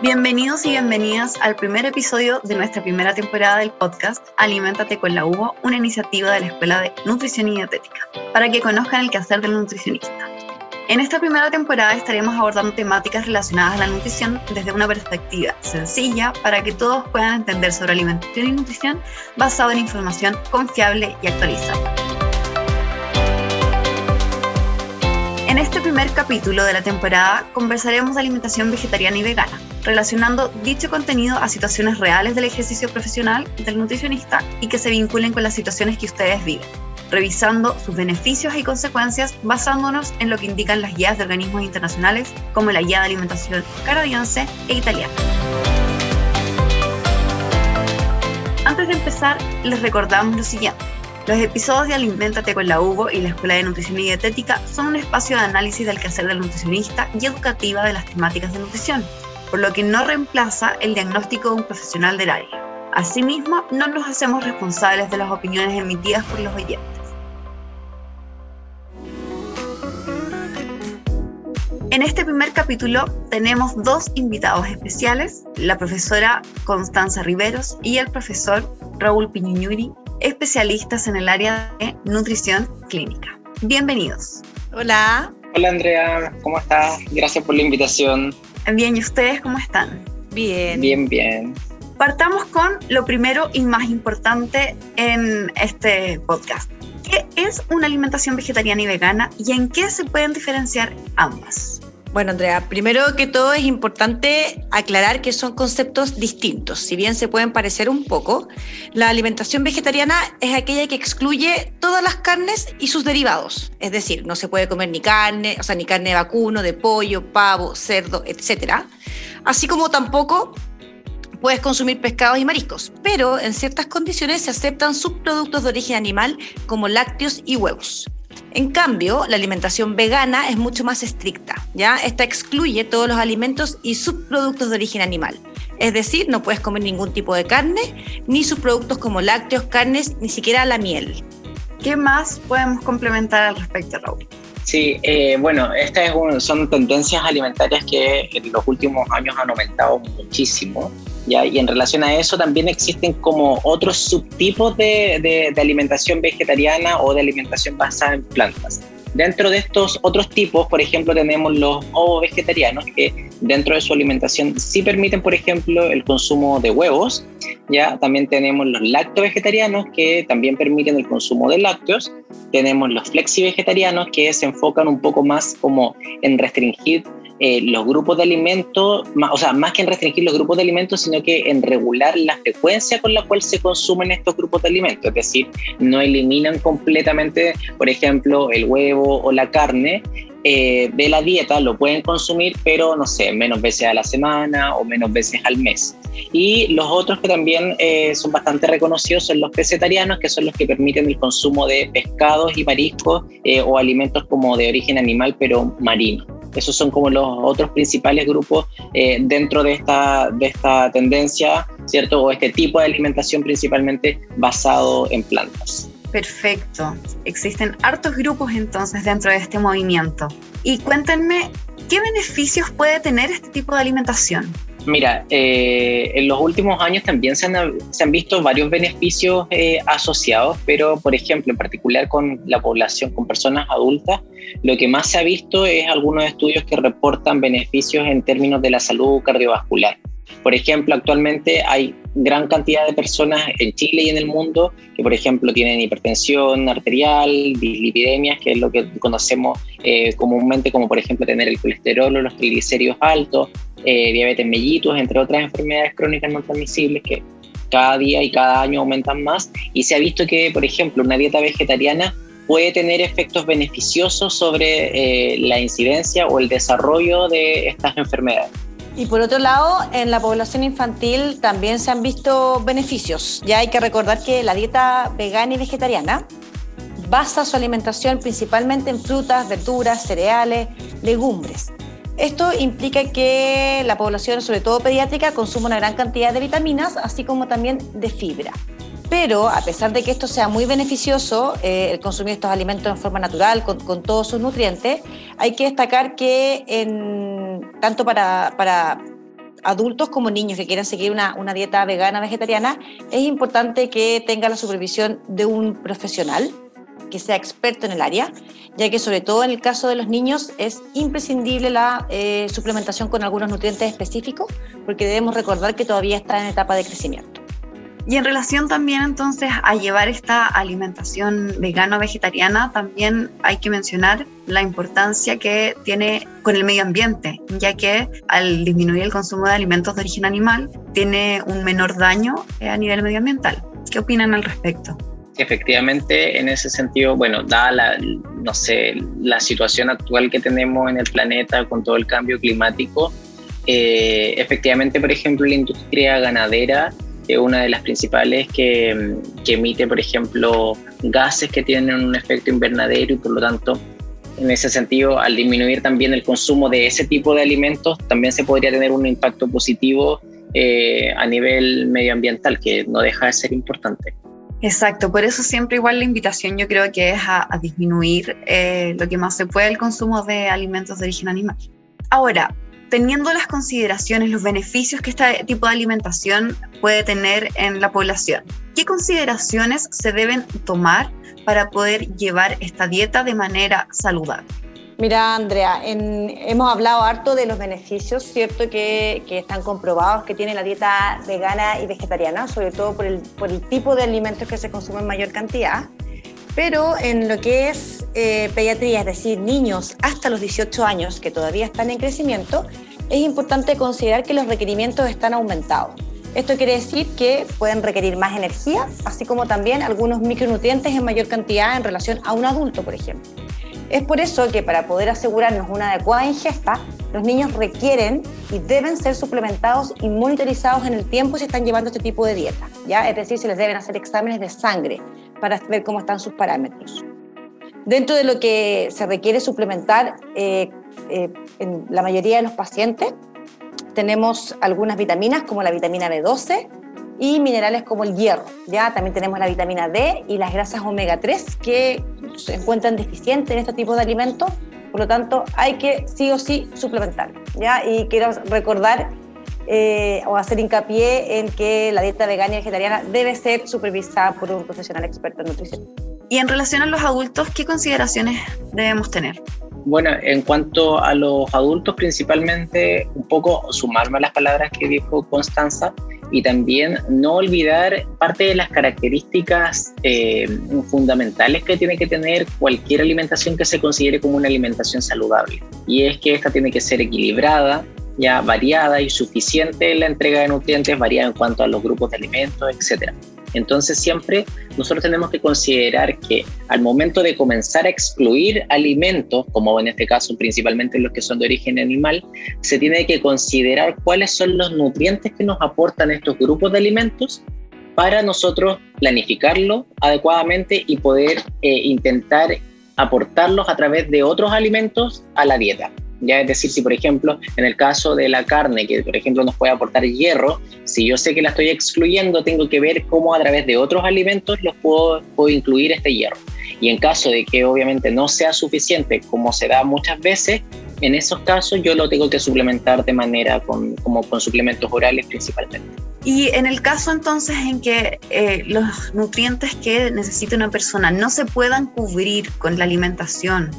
Bienvenidos y bienvenidas al primer episodio de nuestra primera temporada del podcast Aliméntate con la UBO, una iniciativa de la Escuela de Nutrición y Dietética, para que conozcan el quehacer del nutricionista. En esta primera temporada estaremos abordando temáticas relacionadas a la nutrición desde una perspectiva sencilla para que todos puedan entender sobre alimentación y nutrición basado en información confiable y actualizada. En este primer capítulo de la temporada conversaremos de alimentación vegetariana y vegana, relacionando dicho contenido a situaciones reales del ejercicio profesional del nutricionista y que se vinculen con las situaciones que ustedes viven revisando sus beneficios y consecuencias basándonos en lo que indican las guías de organismos internacionales como la Guía de Alimentación canadiense e italiana. Antes de empezar, les recordamos lo siguiente. Los episodios de Alimentate con la Hugo y la Escuela de Nutrición y Dietética son un espacio de análisis del quehacer del nutricionista y educativa de las temáticas de nutrición, por lo que no reemplaza el diagnóstico de un profesional del área. Asimismo, no nos hacemos responsables de las opiniones emitidas por los oyentes. En este primer capítulo tenemos dos invitados especiales, la profesora Constanza Riveros y el profesor Raúl Piñuñuri, especialistas en el área de nutrición clínica. Bienvenidos. Hola. Hola Andrea, ¿cómo estás? Gracias por la invitación. Bien, ¿y ustedes cómo están? Bien. Bien, bien. Partamos con lo primero y más importante en este podcast. ¿Qué es una alimentación vegetariana y vegana y en qué se pueden diferenciar ambas? Bueno, Andrea, primero que todo es importante aclarar que son conceptos distintos. Si bien se pueden parecer un poco, la alimentación vegetariana es aquella que excluye todas las carnes y sus derivados. Es decir, no se puede comer ni carne, o sea, ni carne de vacuno, de pollo, pavo, cerdo, etc. Así como tampoco puedes consumir pescados y mariscos, pero en ciertas condiciones se aceptan subproductos de origen animal como lácteos y huevos. En cambio, la alimentación vegana es mucho más estricta, ¿ya? Esta excluye todos los alimentos y subproductos de origen animal. Es decir, no puedes comer ningún tipo de carne, ni subproductos como lácteos, carnes, ni siquiera la miel. ¿Qué más podemos complementar al respecto, Raúl? Sí, eh, bueno, estas son tendencias alimentarias que en los últimos años han aumentado muchísimo. Y en relación a eso también existen como otros subtipos de, de, alimentación vegetariana o de alimentación basada en plantas. Dentro de estos otros tipos, por ejemplo, tenemos los ovo vegetarianos que dentro de su alimentación sí permiten, por ejemplo, el consumo de huevos. Ya también tenemos los lacto vegetarianos que también permiten el consumo de lácteos. Tenemos los flexi vegetarianos que se enfocan un poco más como en restringir eh, los grupos de alimentos, o sea, más que en restringir los grupos de alimentos, sino que en regular la frecuencia con la cual se consumen estos grupos de alimentos. Es decir, no eliminan completamente, por ejemplo, el huevo o la carne eh, de la dieta, lo pueden consumir, pero no sé, menos veces a la semana o menos veces al mes. Y los otros que también eh, son bastante reconocidos son los pescetarianos, que son los que permiten el consumo de pescados y mariscos o alimentos como de origen animal, pero marino. Esos son como los otros principales grupos eh, dentro de esta, de esta tendencia, ¿cierto? O este tipo de alimentación principalmente basado en plantas. Perfecto. Existen hartos grupos entonces dentro de este movimiento. Y cuéntenme, ¿qué beneficios puede tener este tipo de alimentación? Mira, eh, en los últimos años también se han, visto varios beneficios eh, asociados, pero por ejemplo, en particular con la población, con personas adultas, lo que más se ha visto es algunos estudios que reportan beneficios en términos de la salud cardiovascular. Por ejemplo, actualmente hay gran cantidad de personas en Chile y en el mundo que, por ejemplo, tienen hipertensión arterial, dislipidemias, que es lo que conocemos eh, comúnmente como, por ejemplo, tener el colesterol o los triglicéridos altos, eh, diabetes mellitus, entre otras enfermedades crónicas no transmisibles que cada día y cada año aumentan más. Y se ha visto que, por ejemplo, una dieta vegetariana puede tener efectos beneficiosos sobre eh, la incidencia o el desarrollo de estas enfermedades. Y por otro lado, en la población infantil también se han visto beneficios. Ya hay que recordar que la dieta vegana y vegetariana basa su alimentación principalmente en frutas, verduras, cereales, legumbres. Esto implica que la población, sobre todo pediátrica, consuma una gran cantidad de vitaminas, así como también de fibra. Pero a pesar de que esto sea muy beneficioso, eh, el consumir estos alimentos en forma natural, con, todos sus nutrientes, hay que destacar que tanto para, adultos como niños que quieran seguir una dieta vegana, vegetariana, es importante que tenga la supervisión de un profesional que sea experto en el área, ya que sobre todo en el caso de los niños es imprescindible la eh, suplementación con algunos nutrientes específicos, porque debemos recordar que todavía está en etapa de crecimiento. Y en relación también entonces a llevar esta alimentación vegano-vegetariana, también hay que mencionar la importancia que tiene con el medio ambiente, ya que al disminuir el consumo de alimentos de origen animal, tiene un menor daño a nivel medioambiental. ¿Qué opinan al respecto? Efectivamente, en ese sentido, bueno, dada la, no sé, la situación actual que tenemos en el planeta con todo el cambio climático, eh, efectivamente, por ejemplo, la industria ganadera es una de las principales que, emite, por ejemplo, gases que tienen un efecto invernadero y por lo tanto, en ese sentido, al disminuir también el consumo de ese tipo de alimentos, también se podría tener un impacto positivo eh, a nivel medioambiental, que no deja de ser importante. Exacto, por eso siempre igual la invitación yo creo que es a, disminuir eh, lo que más se puede el consumo de alimentos de origen animal. Ahora, teniendo las consideraciones, los beneficios que este tipo de alimentación puede tener en la población, ¿qué consideraciones se deben tomar para poder llevar esta dieta de manera saludable? Mira, Andrea, hemos hablado harto de los beneficios, ¿cierto? Que, están comprobados que tiene la dieta vegana y vegetariana, sobre todo por el, por el tipo de alimentos que se consumen en mayor cantidad. Pero en lo que es eh, pediatría, es decir, niños hasta los 18 años que todavía están en crecimiento, es importante considerar que los requerimientos están aumentados. Esto quiere decir que pueden requerir más energía, así como también algunos micronutrientes en mayor cantidad en relación a un adulto, por ejemplo. Es por eso que para poder asegurarnos una adecuada ingesta, los niños requieren y deben ser suplementados y monitorizados en el tiempo si están llevando este tipo de dieta. ¿ya? Es decir, se les deben hacer exámenes de sangre para ver cómo están sus parámetros. Dentro de lo que se requiere suplementar eh, eh, en la mayoría de los pacientes, tenemos algunas vitaminas como la vitamina B12, y minerales como el hierro. Ya también tenemos la vitamina D y las grasas omega 3 que se encuentran deficientes en este tipo de alimentos. Por lo tanto, hay que sí o sí suplementar. ¿ya? Y quiero recordar eh, o hacer hincapié en que la dieta vegana y vegetariana debe ser supervisada por un profesional experto en nutrición. Y en relación a los adultos, ¿qué consideraciones debemos tener? Bueno, en cuanto a los adultos, principalmente un poco sumarme a las palabras que dijo Constanza, y también no olvidar parte de las características eh, fundamentales que tiene que tener cualquier alimentación que se considere como una alimentación saludable. Y es que esta tiene que ser equilibrada, ya variada y suficiente en la entrega de nutrientes, variada en cuanto a los grupos de alimentos, etcétera. Entonces siempre nosotros tenemos que considerar que al momento de comenzar a excluir alimentos, como en este caso principalmente los que son de origen animal, se tiene que considerar cuáles son los nutrientes que nos aportan estos grupos de alimentos para nosotros planificarlo adecuadamente y poder eh, intentar aportarlos a través de otros alimentos a la dieta. Ya es decir, si por ejemplo, en el caso de la carne, que por ejemplo nos puede aportar hierro, si yo sé que la estoy excluyendo, tengo que ver cómo a través de otros alimentos los puedo, puedo incluir este hierro. Y en caso de que obviamente no sea suficiente, como se da muchas veces, en esos casos yo lo tengo que suplementar de manera con, como con suplementos orales principalmente. Y en el caso entonces en que eh, los nutrientes que necesita una persona no se puedan cubrir con la alimentación,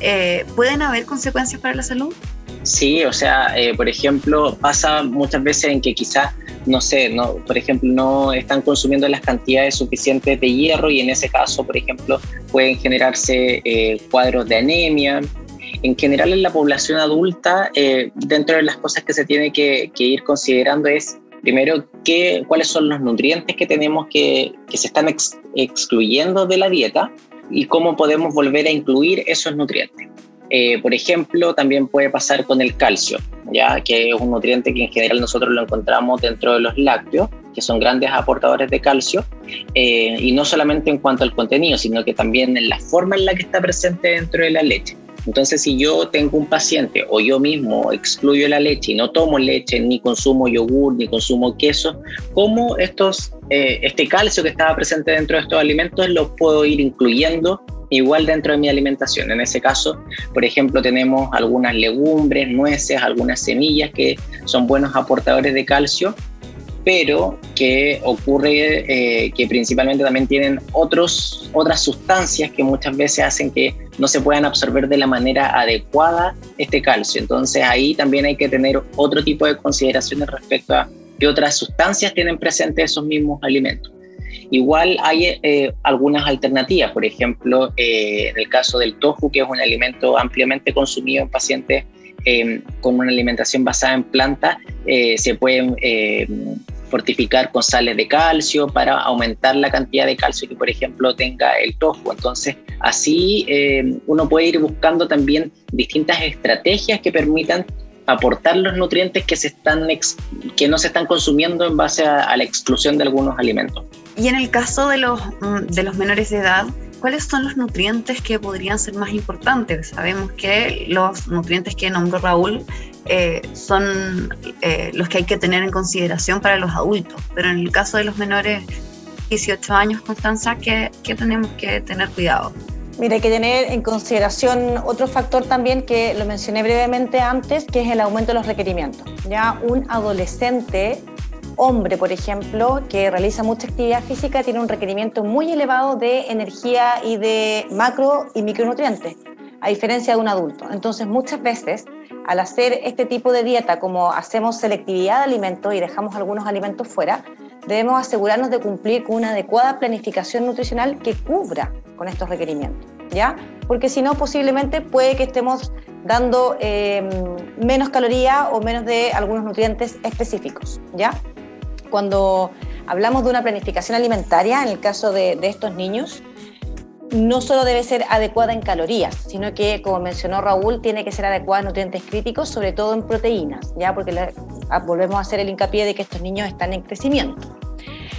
eh, ¿pueden haber consecuencias para la salud? Sí, o sea, eh, por ejemplo, pasa muchas veces en que quizás, no sé, no, por ejemplo, no están consumiendo las cantidades suficientes de hierro y en ese caso, por ejemplo, pueden generarse eh, cuadros de anemia. En general, en la población adulta, dentro de las cosas que se tiene que, ir considerando es, primero, qué, cuáles son los nutrientes que tenemos que, que se están excluyendo de la dieta y cómo podemos volver a incluir esos nutrientes. Eh, por ejemplo, también puede pasar con el calcio, ya que es un nutriente que en general nosotros lo encontramos dentro de los lácteos, que son grandes aportadores de calcio, eh, y no solamente en cuanto al contenido, sino que también en la forma en la que está presente dentro de la leche. Entonces, si yo tengo un paciente o yo mismo excluyo la leche y no tomo leche, ni consumo yogur, ni consumo queso, ¿cómo estos, eh, este calcio que estaba presente dentro de estos alimentos lo puedo ir incluyendo igual dentro de mi alimentación. En ese caso, por ejemplo, tenemos algunas legumbres, nueces, algunas semillas que son buenos aportadores de calcio, pero que ocurre eh, que principalmente también tienen otros, otras sustancias que muchas veces hacen que no se puedan absorber de la manera adecuada este calcio. Entonces ahí también hay que tener otro tipo de consideraciones respecto a qué otras sustancias tienen presentes esos mismos alimentos. Igual hay eh, algunas alternativas, por ejemplo, eh, en el caso del tofu, que es un alimento ampliamente consumido en pacientes con una alimentación basada en plantas, se pueden fortificar con sales de calcio para aumentar la cantidad de calcio que, por ejemplo, tenga el tofu. Entonces, así uno puede ir buscando también distintas estrategias que permitan aportar los nutrientes que, se están que no se están consumiendo en base a, la exclusión de algunos alimentos. Y en el caso de los, mm, de los menores de edad, ¿cuáles son los nutrientes que podrían ser más importantes? Sabemos que los nutrientes que nombró Raúl eh, son eh, los que hay que tener en consideración para los adultos, pero en el caso de los menores 18 años, Constanza, ¿qué, qué tenemos que tener cuidado? Mira, hay que tener en consideración otro factor también que lo mencioné brevemente antes, que es el aumento de los requerimientos. Ya un adolescente hombre, por ejemplo, que realiza mucha actividad física, tiene un requerimiento muy elevado de energía y de macro y micronutrientes, a diferencia de un adulto. Entonces, muchas veces, al hacer este tipo de dieta, como hacemos selectividad de alimentos y dejamos algunos alimentos fuera, debemos asegurarnos de cumplir con una adecuada planificación nutricional que cubra con estos requerimientos, ¿ya? Porque si no, posiblemente puede que estemos dando em, menos calorías o menos de algunos nutrientes específicos, ¿ya? Cuando hablamos de una planificación alimentaria, en el caso de, de estos niños, no solo debe ser adecuada en calorías, sino que, como mencionó Raúl, tiene que ser adecuada en nutrientes críticos, sobre todo en proteínas, ¿ya? porque ah, volvemos a hacer el hincapié de que estos niños están en crecimiento.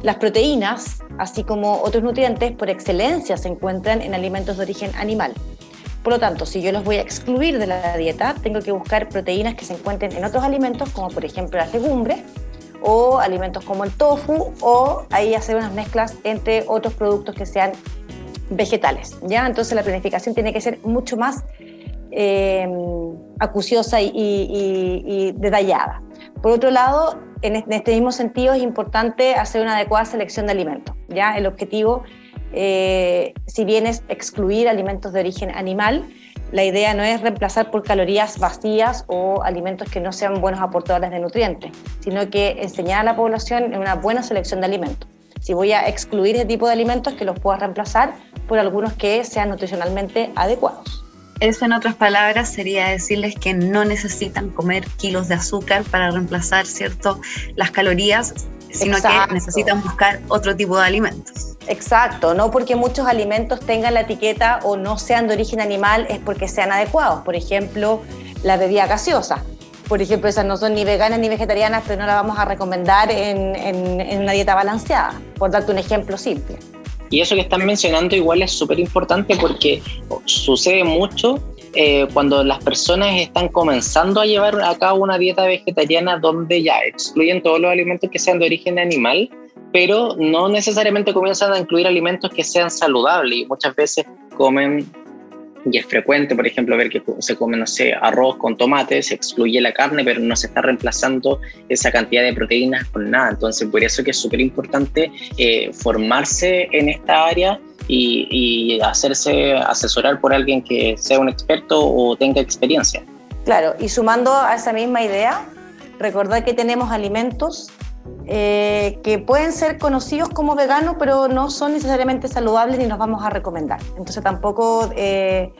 Las proteínas, así como otros nutrientes, por excelencia se encuentran en alimentos de origen animal. Por lo tanto, si yo los voy a excluir de la dieta, tengo que buscar proteínas que se encuentren en otros alimentos, como por ejemplo las legumbres, o alimentos como el tofu, o ahí hacer unas mezclas entre otros productos que sean vegetales. ¿ya? Entonces la planificación tiene que ser mucho más eh, acuciosa y, detallada. Por otro lado, en este mismo sentido es importante hacer una adecuada selección de alimentos. ¿ya? El objetivo, eh, si bien es excluir alimentos de origen animal, la idea no es reemplazar por calorías vacías o alimentos que no sean buenos aportadores de nutrientes, sino que enseñar a la población una buena selección de alimentos. Si voy a excluir ese tipo de alimentos, que los pueda reemplazar por algunos que sean nutricionalmente adecuados. Eso en otras palabras sería decirles que no necesitan comer kilos de azúcar para reemplazar cierto las calorías, sino que necesitan buscar otro tipo de alimentos. Exacto, no porque muchos alimentos tengan la etiqueta o no sean de origen animal es porque sean adecuados. Por ejemplo, la bebida gaseosa. Por ejemplo, esas no son ni veganas ni vegetarianas, pero no la vamos a recomendar en, en una dieta balanceada, por darte un ejemplo simple. Y eso que están mencionando igual es súper importante porque sucede mucho eh, cuando las personas están comenzando a llevar a cabo una dieta vegetariana donde ya excluyen todos los alimentos que sean de origen animal, pero no necesariamente comienzan a incluir alimentos que sean saludables y muchas veces comen y es frecuente, por ejemplo, ver que se come, no sé, arroz con tomate, se excluye la carne, pero no se está reemplazando esa cantidad de proteínas con nada. Entonces, por eso que es súper importante eh, formarse en esta área y, y, hacerse asesorar por alguien que sea un experto o tenga experiencia. Claro, y sumando a esa misma idea, recordar que tenemos alimentos eh, que pueden ser conocidos como veganos, pero no son necesariamente saludables ni los vamos a recomendar. Entonces tampoco eh,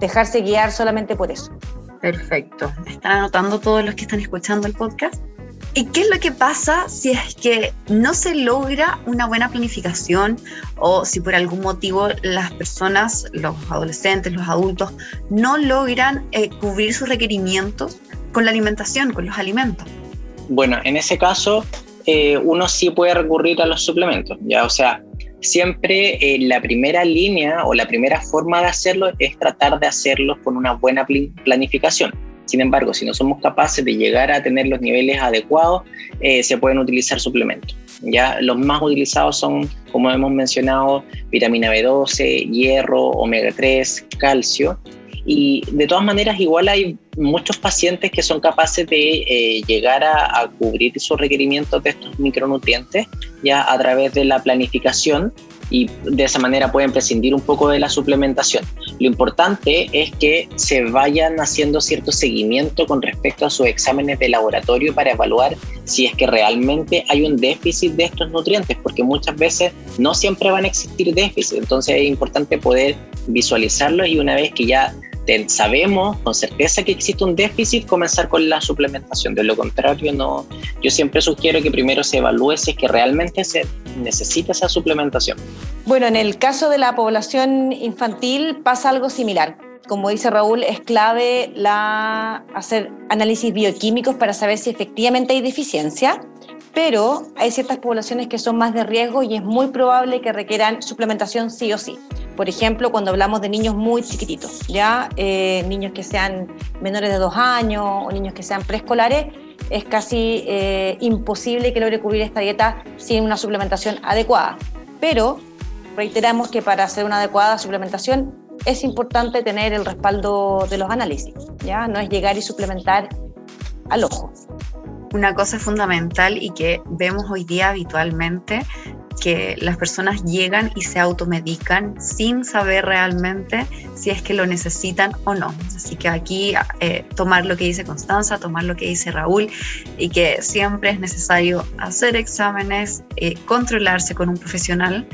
dejarse guiar solamente por eso. Perfecto. Están anotando todos los que están escuchando el podcast. ¿Y qué es lo que pasa si es que no se logra una buena planificación o si por algún motivo las personas, los adolescentes, los adultos, no logran eh, cubrir sus requerimientos con la alimentación, con los alimentos? Bueno, en ese caso, eh, uno sí puede recurrir a los suplementos, ¿ya? O sea, siempre eh, la primera línea o la primera forma de hacerlo es tratar de hacerlo con una buena planificación. Sin embargo, si no somos capaces de llegar a tener los niveles adecuados, eh, se pueden utilizar suplementos. Ya los más utilizados son, como hemos mencionado, vitamina B12, hierro, omega 3, calcio. Y de todas maneras, igual hay muchos pacientes que son capaces de eh, llegar a, a, cubrir sus requerimientos de estos micronutrientes ya a través de la planificación y de esa manera pueden prescindir un poco de la suplementación. Lo importante es que se vayan haciendo cierto seguimiento con respecto a sus exámenes de laboratorio para evaluar si es que realmente hay un déficit de estos nutrientes, porque muchas veces no siempre van a existir déficits, entonces es importante poder visualizarlos y una vez que ya sabemos con certeza que existe un déficit, comenzar con la suplementación. De lo contrario, no. Yo siempre sugiero que primero se evalúe si es que realmente se necesita esa suplementación. Bueno, en el caso de la población infantil pasa algo similar. Como dice Raúl, es clave la, hacer análisis bioquímicos para saber si efectivamente hay deficiencia pero hay ciertas poblaciones que son más de riesgo y es muy probable que requieran suplementación sí o sí. Por ejemplo, cuando hablamos de niños muy chiquititos, ya eh, niños que sean menores de dos años o niños que sean preescolares, es casi eh, imposible que logre cubrir esta dieta sin una suplementación adecuada. Pero reiteramos que para hacer una adecuada suplementación es importante tener el respaldo de los análisis, ya no es llegar y suplementar al ojo. Una cosa fundamental y que vemos hoy día habitualmente, que las personas llegan y se automedican sin saber realmente si es que lo necesitan o no. Así que aquí eh, tomar lo que dice Constanza, tomar lo que dice Raúl y que siempre es necesario hacer exámenes, eh, controlarse con un profesional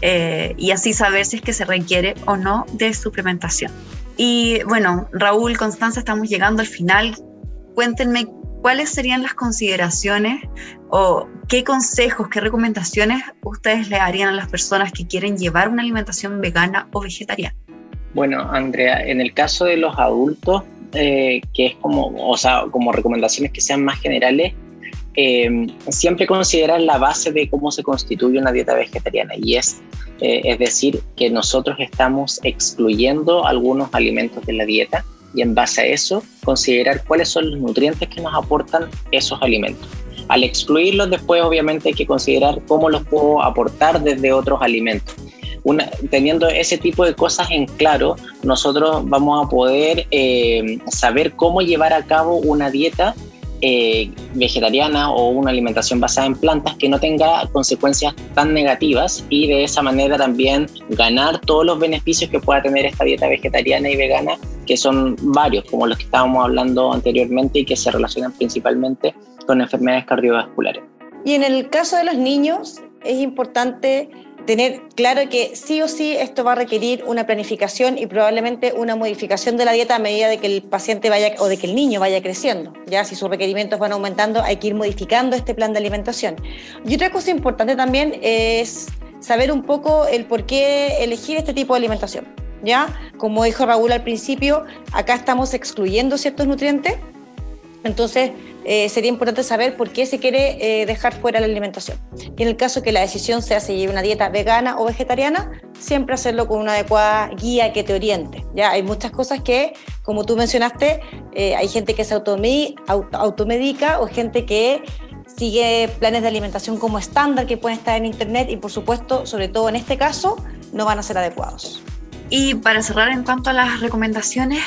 eh, y así saber si es que se requiere o no de suplementación. Y bueno, Raúl, Constanza, estamos llegando al final. Cuéntenme ¿cuáles serían las consideraciones o qué consejos, qué recomendaciones ustedes le harían a las personas que quieren llevar una alimentación vegana o vegetariana? Bueno, Andrea, en el caso de los adultos, eh, que es como, o sea, como recomendaciones que sean más generales, eh, siempre considerar la base de cómo se constituye una dieta vegetariana y es, eh, es decir, que nosotros estamos excluyendo algunos alimentos de la dieta y en base a eso considerar cuáles son los nutrientes que nos aportan esos alimentos. Al excluirlos después obviamente hay que considerar cómo los puedo aportar desde otros alimentos. Teniendo ese tipo de cosas en claro, nosotros vamos a poder eh, saber cómo llevar a cabo una dieta eh, vegetariana o una alimentación basada en plantas que no tenga consecuencias tan negativas y de esa manera también ganar todos los beneficios que pueda tener esta dieta vegetariana y vegana, que son varios, como los que estábamos hablando anteriormente y que se relacionan principalmente con enfermedades cardiovasculares. Y en el caso de los niños, es importante tener claro que sí o sí esto va a requerir una planificación y probablemente una modificación de la dieta a medida de que el paciente vaya o de que el niño vaya creciendo. Ya si sus requerimientos van aumentando, hay que ir modificando este plan de alimentación. Y otra cosa importante también es saber un poco el por qué elegir este tipo de alimentación. ¿Ya? Como dijo Raúl al principio, acá estamos excluyendo ciertos nutrientes. Entonces, eh, sería importante saber por qué se quiere eh, dejar fuera la alimentación. Y en el caso que la decisión sea lleva una dieta vegana o vegetariana, siempre hacerlo con una adecuada guía que te oriente. Ya hay muchas cosas que, como tú mencionaste, eh, hay gente que se automedica o gente que sigue planes de alimentación como estándar que pueden estar en internet y por supuesto, sobre todo en este caso, no van a ser adecuados. Y para cerrar en cuanto a las recomendaciones,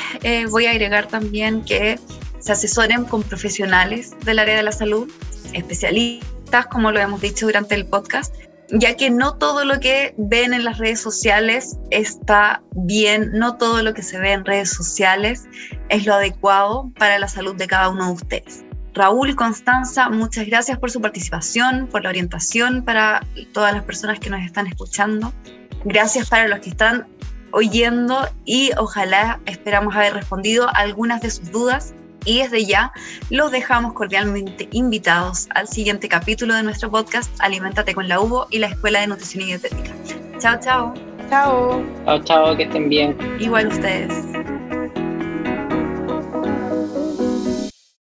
voy a agregar también que se asesoren con profesionales del área de la salud, especialistas, como lo hemos dicho durante el podcast, ya que no todo lo que ven en las redes sociales está bien, no todo lo que se ve en redes sociales es lo adecuado para la salud de cada uno de ustedes. Raúl, Constanza, muchas gracias por su participación, por la orientación para todas las personas que nos están escuchando. Gracias para los que están oyendo y ojalá esperamos haber respondido algunas de sus dudas y desde ya los dejamos cordialmente invitados al siguiente capítulo de nuestro podcast Alimentate con la UBO y la Escuela de Nutrición y Dietética. Chao, chao. Chao. Chao, chao, que estén bien. Igual ustedes.